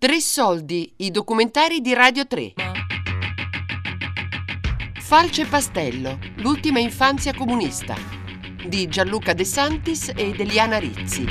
Tre soldi, i documentari di Radio 3. Falce e Pastello, l'ultima infanzia comunista di Gianluca De Santis ed Eliana Rizzi.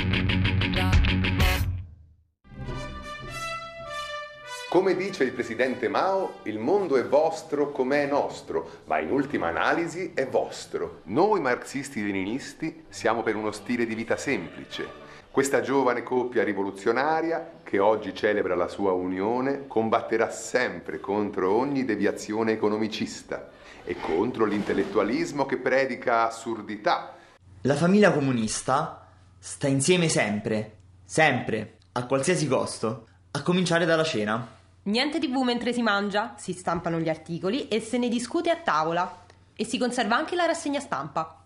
Come dice il presidente Mao, il mondo è vostro come è nostro, ma in ultima analisi è vostro. Noi marxisti-leninisti siamo per uno stile di vita semplice. Questa giovane coppia rivoluzionaria, che oggi celebra la sua unione, combatterà sempre contro ogni deviazione economicista e contro l'intellettualismo che predica assurdità. La famiglia comunista sta insieme sempre, sempre, a qualsiasi costo, a cominciare dalla cena. Niente tv mentre si mangia, si stampano gli articoli e se ne discute a tavola. E si conserva anche la rassegna stampa.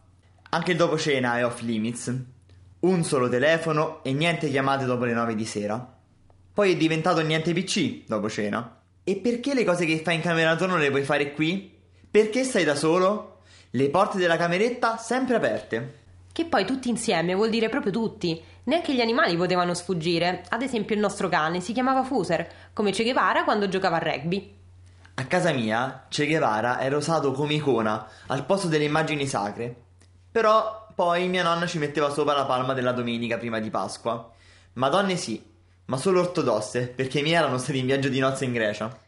Anche il dopo cena è off limits. Un solo telefono e niente chiamate dopo le 9 di sera. Poi è diventato niente PC dopo cena. E perché le cose che fai in camera tua non le puoi fare qui? Perché stai da solo? Le porte della cameretta sempre aperte. Che poi tutti insieme vuol dire proprio tutti. Neanche gli animali potevano sfuggire. Ad esempio il nostro cane si chiamava Fuser, come Che Guevara quando giocava a rugby. A casa mia Che Guevara era usato come icona al posto delle immagini sacre. Però poi mia nonna ci metteva sopra la palma della domenica prima di Pasqua. Madonne sì, ma solo ortodosse, perché i miei erano stati in viaggio di nozze in Grecia.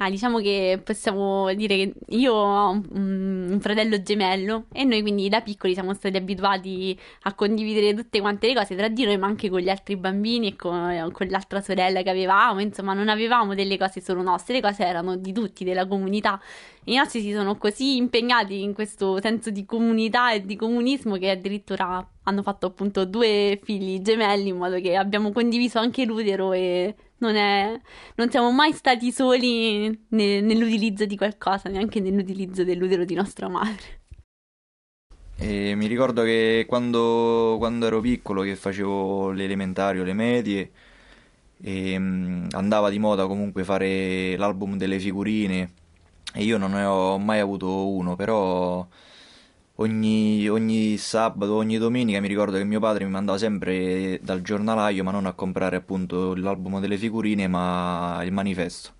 Ah, diciamo che possiamo dire che io ho un, un, fratello gemello e noi quindi da piccoli siamo stati abituati a condividere tutte quante le cose tra di noi, ma anche con gli altri bambini e con, con l'altra sorella che avevamo. Insomma, non avevamo delle cose solo nostre, le cose erano di tutti, della comunità. I nostri si sono così impegnati in questo senso di comunità e di comunismo che addirittura hanno fatto appunto due figli gemelli in modo che abbiamo condiviso anche l'utero e non, è, non siamo mai stati soli ne, nell'utilizzo di qualcosa, neanche nell'utilizzo dell'utero di nostra madre. E mi ricordo che quando, quando, ero piccolo, che facevo l'elementario, le medie, e, um, andava di moda comunque fare l'album delle figurine e io non ne ho mai avuto uno, però ogni, ogni, sabato, ogni domenica mi ricordo che mio padre mi mandava sempre dal giornalaio, ma non a comprare appunto l'album delle figurine, ma il manifesto.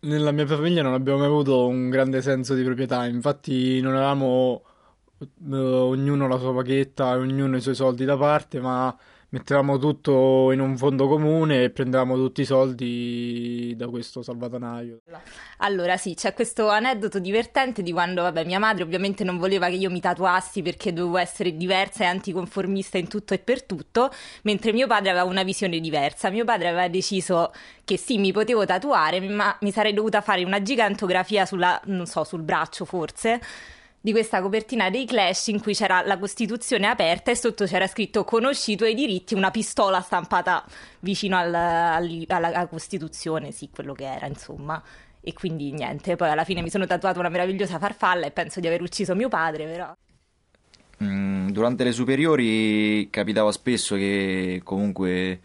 Nella mia famiglia non abbiamo mai avuto un grande senso di proprietà, infatti non avevamo eh, ognuno la sua paghetta, ognuno i suoi soldi da parte, ma mettevamo tutto in un fondo comune e prendevamo tutti i soldi da questo salvatanaio. Allora sì, c'è questo aneddoto divertente di quando, vabbè, mia madre ovviamente non voleva che io mi tatuassi perché dovevo essere diversa e anticonformista in tutto e per tutto, mentre mio padre aveva una visione diversa. Mio padre aveva deciso che sì, mi potevo tatuare, ma mi sarei dovuta fare una gigantografia sulla, non so, sul braccio forse di questa copertina dei Clash in cui c'era la Costituzione aperta e sotto c'era scritto conosci i tuoi diritti, una pistola stampata vicino al, al, alla, Costituzione, sì, quello che era, insomma. E quindi niente, poi alla fine mi sono tatuata una meravigliosa farfalla e penso di aver ucciso mio padre, però. Mm, durante le superiori capitava spesso che comunque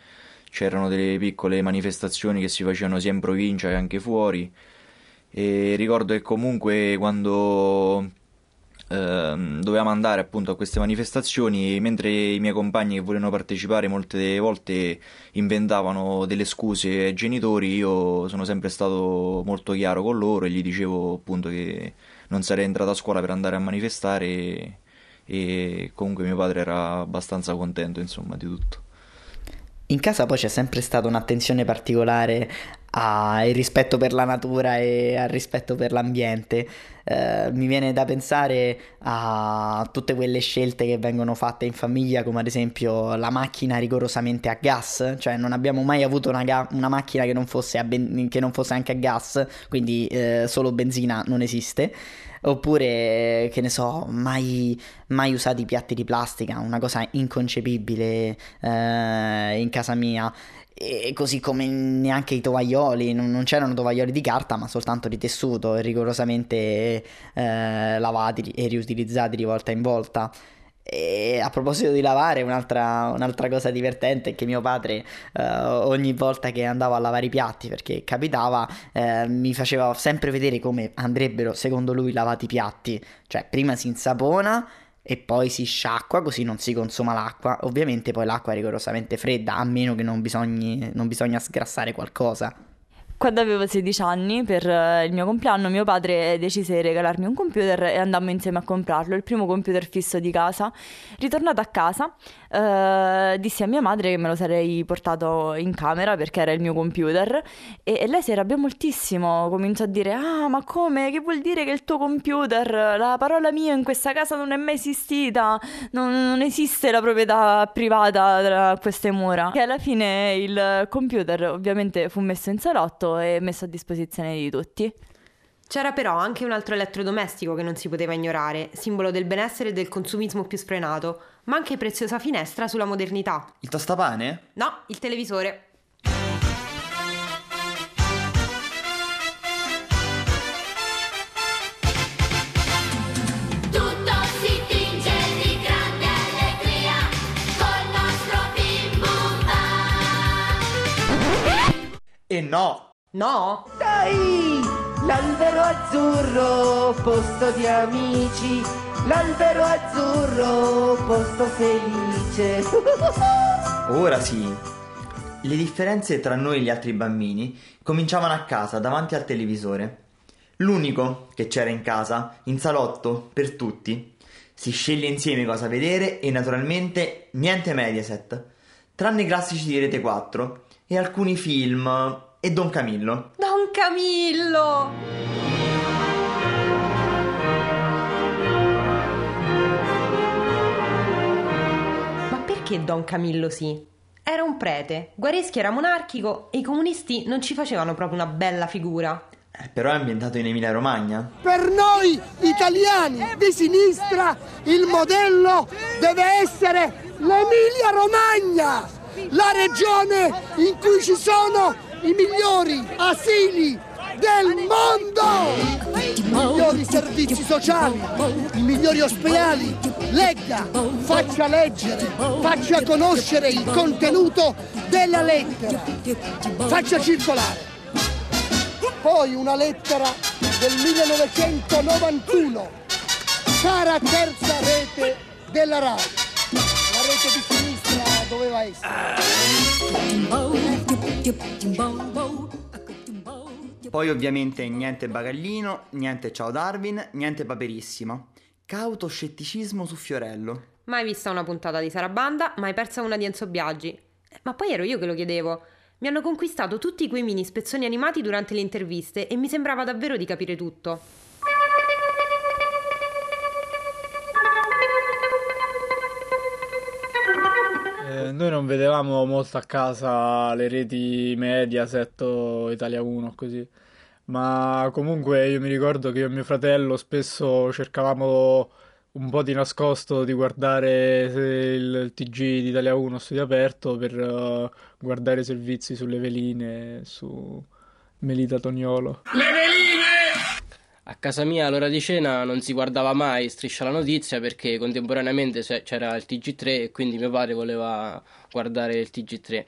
c'erano delle piccole manifestazioni che si facevano sia in provincia che anche fuori. E ricordo che comunque quando Ehm, dovevamo andare appunto a queste manifestazioni mentre i miei compagni che volevano partecipare molte volte inventavano delle scuse ai genitori io sono sempre stato molto chiaro con loro e gli dicevo appunto che non sarei entrato a scuola per andare a manifestare e, e comunque mio padre era abbastanza contento insomma di tutto. In casa poi c'è sempre stata un'attenzione particolare al rispetto per la natura e al rispetto per l'ambiente. Eh, mi viene da pensare a tutte quelle scelte che vengono fatte in famiglia, come ad esempio la macchina rigorosamente a gas, cioè non abbiamo mai avuto una, ga- una macchina che non, ben- che non, fosse anche a gas, quindi eh, solo benzina non esiste. Oppure, che ne so, mai, mai usati piatti di plastica, una cosa inconcepibile eh, in casa mia. E così come neanche i tovaglioli, non, non, c'erano tovaglioli di carta, ma soltanto di tessuto, rigorosamente eh, lavati e riutilizzati di volta in volta. E a proposito di lavare, un'altra, un'altra cosa divertente è che mio padre eh, ogni volta che andava a lavare i piatti, perché capitava, eh, mi faceva sempre vedere come andrebbero, secondo lui, lavati i piatti. Cioè, prima si insapona e poi si sciacqua così non si consuma l'acqua. Ovviamente poi l'acqua è rigorosamente fredda, a meno che non, bisogni, non bisogna sgrassare qualcosa. Quando avevo 16 anni, per eh, il mio compleanno, mio padre decise di regalarmi un computer e andammo insieme a comprarlo, il primo computer fisso di casa. Ritornata a casa, eh, dissi a mia madre che me lo sarei portato in camera perché era il mio computer e, e lei si arrabbiò moltissimo, cominciò a dire "Ah, ma come? Che vuol dire che il tuo computer, la parola mia in questa casa non è mai esistita, non, non esiste la proprietà privata tra queste mura". E alla fine il computer ovviamente fu messo in salotto e messo a disposizione di tutti. C'era però anche un altro elettrodomestico che non si poteva ignorare, simbolo del benessere e del consumismo più sfrenato, ma anche preziosa finestra sulla modernità. Il tostapane? No, il televisore. Tutto si tinge di grande allegria col nostro bim bum bam. E no! No? Dai! L'albero azzurro, posto di amici. L'albero azzurro, posto felice. Ora sì. Le differenze tra noi e gli altri bambini cominciavano a casa, davanti al televisore. L'unico che c'era in casa, in salotto, per tutti. Si sceglie insieme cosa vedere e naturalmente niente Mediaset, tranne i classici di Rete 4 e alcuni film e Don Camillo. Don Camillo! Ma perché Don Camillo sì? Era un prete, Guareschi era monarchico e i comunisti non ci facevano proprio una bella figura. Eh, però è ambientato in Emilia Romagna. Per noi italiani di sinistra il modello deve essere l'Emilia Romagna, la regione in cui ci sono i migliori asili del mondo, i migliori servizi sociali, i migliori ospedali. Legga, faccia leggere, faccia conoscere il contenuto della lettera, faccia circolare. Poi una lettera del 1991, cara terza rete della RAI. La rete di sinistra doveva essere. Poi ovviamente niente bagaglino, niente ciao Darwin, niente paperissimo. Cauto scetticismo su Fiorello. Mai vista una puntata di Sarabanda, mai persa una di Enzo Biaggi. Ma poi ero io che lo chiedevo. Mi hanno conquistato tutti quei mini spezzoni animati durante le interviste e mi sembrava davvero di capire tutto. Eh, noi non vedevamo molto a casa le reti Mediaset o Italia 1 così, ma comunque io mi ricordo che io e mio fratello spesso cercavamo un po' di nascosto di guardare il, il TG di Italia 1 studio aperto per eh, guardare i servizi sulle veline su Melita Toniolo. A casa mia all'ora di cena non si guardava mai Striscia la notizia perché contemporaneamente c'era il TG3 e quindi mio padre voleva guardare il TG3.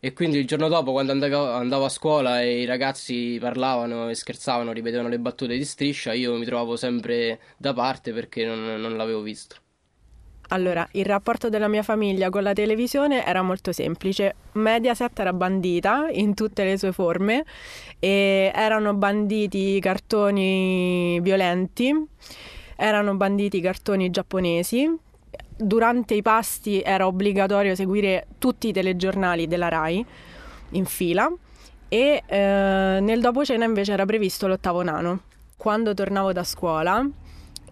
E quindi il giorno dopo, quando andavo a scuola e i ragazzi parlavano e scherzavano, ripetevano le battute di Striscia, io mi trovavo sempre da parte perché non, non l'avevo visto. Allora, il rapporto della mia famiglia con la televisione era molto semplice. Mediaset era bandita in tutte le sue forme e erano banditi cartoni violenti, erano banditi cartoni giapponesi. Durante i pasti era obbligatorio seguire tutti i telegiornali della RAI in fila e eh, nel dopo cena invece era previsto l'ottavo nano. Quando tornavo da scuola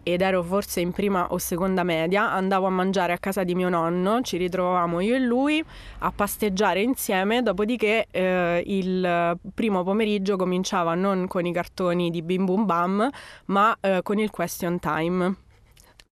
ed ero forse in prima o seconda media, andavo a mangiare a casa di mio nonno, ci ritrovavamo io e lui a pasteggiare insieme, dopodiché eh, il primo pomeriggio cominciava non con i cartoni di Bim Bum Bam, ma eh, con il question time.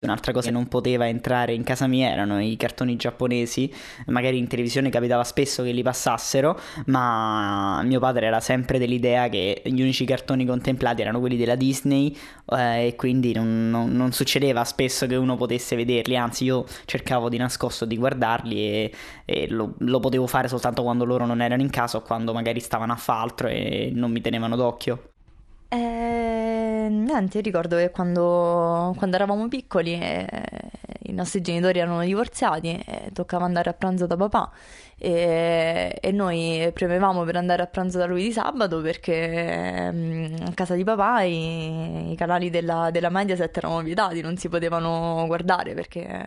Un'altra cosa che non poteva entrare in casa mia erano i cartoni giapponesi, magari in televisione capitava spesso che li passassero, ma mio padre era sempre dell'idea che gli unici cartoni contemplati erano quelli della Disney eh, e quindi non, non- non succedeva spesso che uno potesse vederli, anzi io cercavo di nascosto di guardarli e, e lo, lo potevo fare soltanto quando loro non erano in casa o quando magari stavano a fare altro e non mi tenevano d'occhio. Eh, niente, io ricordo che quando, quando eravamo piccoli eh, i nostri genitori erano divorziati e toccava andare a pranzo da papà e, e noi premevamo per andare a pranzo da lui di sabato perché mm, a casa di papà i, i canali della, della Mediaset erano vietati, non si potevano guardare perché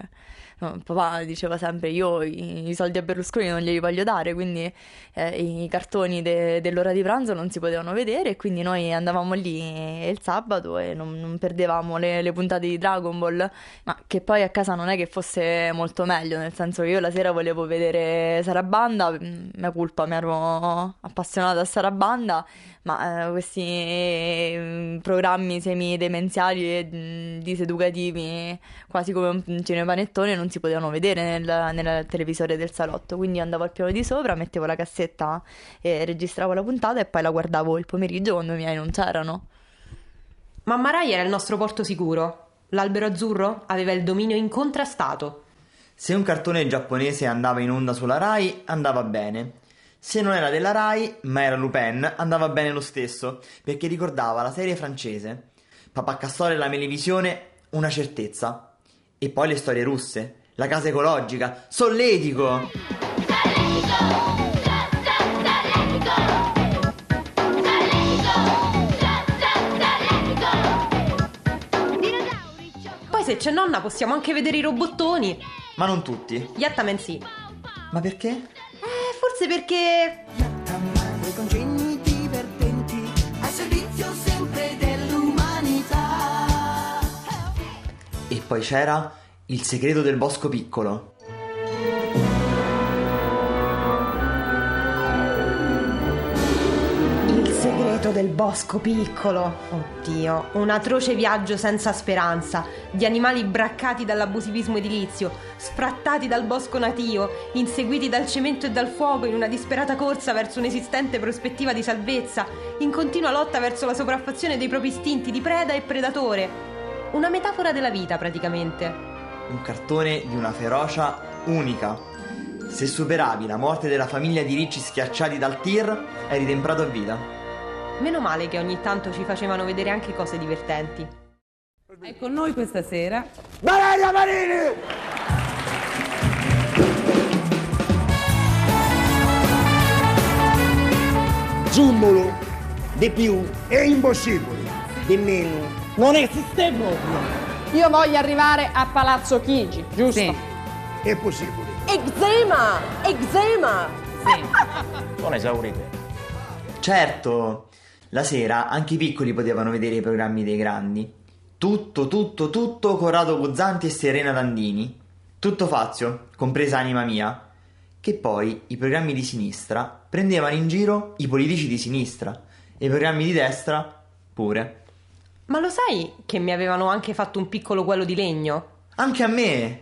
papà diceva sempre io i, soldi a Berlusconi non glieli voglio dare, quindi eh, i cartoni de- dell'ora di pranzo non si potevano vedere e quindi noi andavamo lì il sabato e non, non perdevamo le, le puntate di Dragon Ball, ma che poi a casa non è che fosse molto meglio, nel senso che io la sera volevo vedere Sarabanda, mm, mia colpa, mi ero appassionata a Sarabanda, ma eh, questi eh, programmi semi-demenziali e mm, diseducativi, quasi come un cinepanettone, non si potevano vedere nel, nel televisore del salotto, quindi andavo al piano di sopra, mettevo la cassetta e registravo la puntata e poi la guardavo il pomeriggio quando i miei non c'erano. Mamma Rai era il nostro porto sicuro. L'albero azzurro aveva il dominio incontrastato. Se un cartone giapponese andava in onda sulla Rai, andava bene. Se non era della Rai, ma era Lupin, andava bene lo stesso, perché ricordava la serie francese. Papà Castore e la Melevisione, una certezza. E poi le storie russe, la casa ecologica, Solletico! Poi se c'è nonna possiamo anche vedere i robottoni. Ma non tutti. Yattaman sì. Ma perché? Eh, forse perché... Quei congegni divertenti a servizio sempre dell'umanità. E poi c'era Il segreto del bosco piccolo. Il segreto del bosco piccolo. Oddio, un atroce viaggio senza speranza, di animali braccati dall'abusivismo edilizio, sfrattati dal bosco natio, inseguiti dal cemento e dal fuoco in una disperata corsa verso un'esistente prospettiva di salvezza, in continua lotta verso la sopraffazione dei propri istinti di preda e predatore. Una metafora della vita, praticamente. Un cartone di una ferocia unica. Se superavi la morte della famiglia di ricci schiacciati dal tir, eri temprato a vita. Meno male che ogni tanto ci facevano vedere anche cose divertenti. E con noi questa sera Valeria Marini! Zumolo di più è impossibile, di meno non esiste proprio. Io voglio arrivare a Palazzo Chigi, giusto? Sì. È possibile. Eczema! Eczema! Non esaurite. Certo, la sera anche i piccoli potevano vedere i programmi dei grandi. Tutto, tutto, tutto Corrado Guzzanti e Serena Dandini. Tutto Fazio, compresa Anima Mia. Che poi i programmi di sinistra prendevano in giro i politici di sinistra e i programmi di destra pure. Ma lo sai che mi avevano anche fatto un piccolo quello di legno? Anche a me!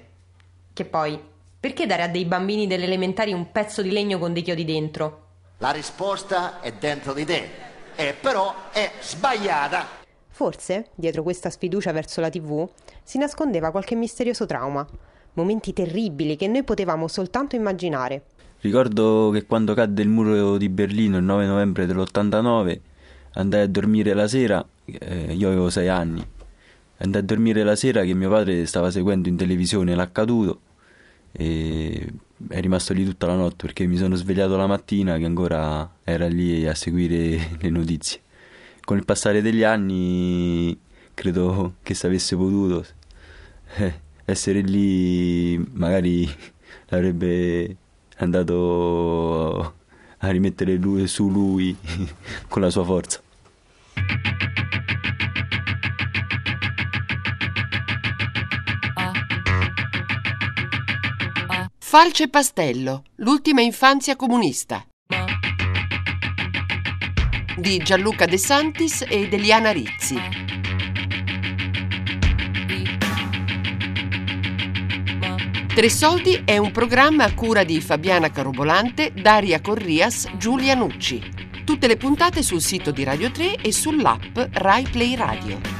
Che poi, perché dare a dei bambini delle elementari un pezzo di legno con dei chiodi dentro? La risposta è dentro di te, e però è sbagliata. Forse, dietro questa sfiducia verso la TV, si nascondeva qualche misterioso trauma. Momenti terribili che noi potevamo soltanto immaginare. Ricordo che quando cadde il muro di Berlino il 9 novembre dell'89 andai a dormire la sera, eh, io avevo 6 anni, andai a dormire la sera che mio padre stava seguendo in televisione l'accaduto e è rimasto lì tutta la notte perché mi sono svegliato la mattina che ancora era lì a seguire le notizie. Con il passare degli anni credo che se avesse potuto eh, essere lì magari l'avrebbe andato a rimettere lui, su lui con la sua forza. Falce Pastello, l'ultima infanzia comunista. Di Gianluca De Santis ed Eliana Rizzi. Tre Soldi è un programma a cura di Fabiana Carobolante, Daria Corrias, Giulia Nucci. Tutte le puntate sul sito di Radio 3 e sull'app Rai Play Radio.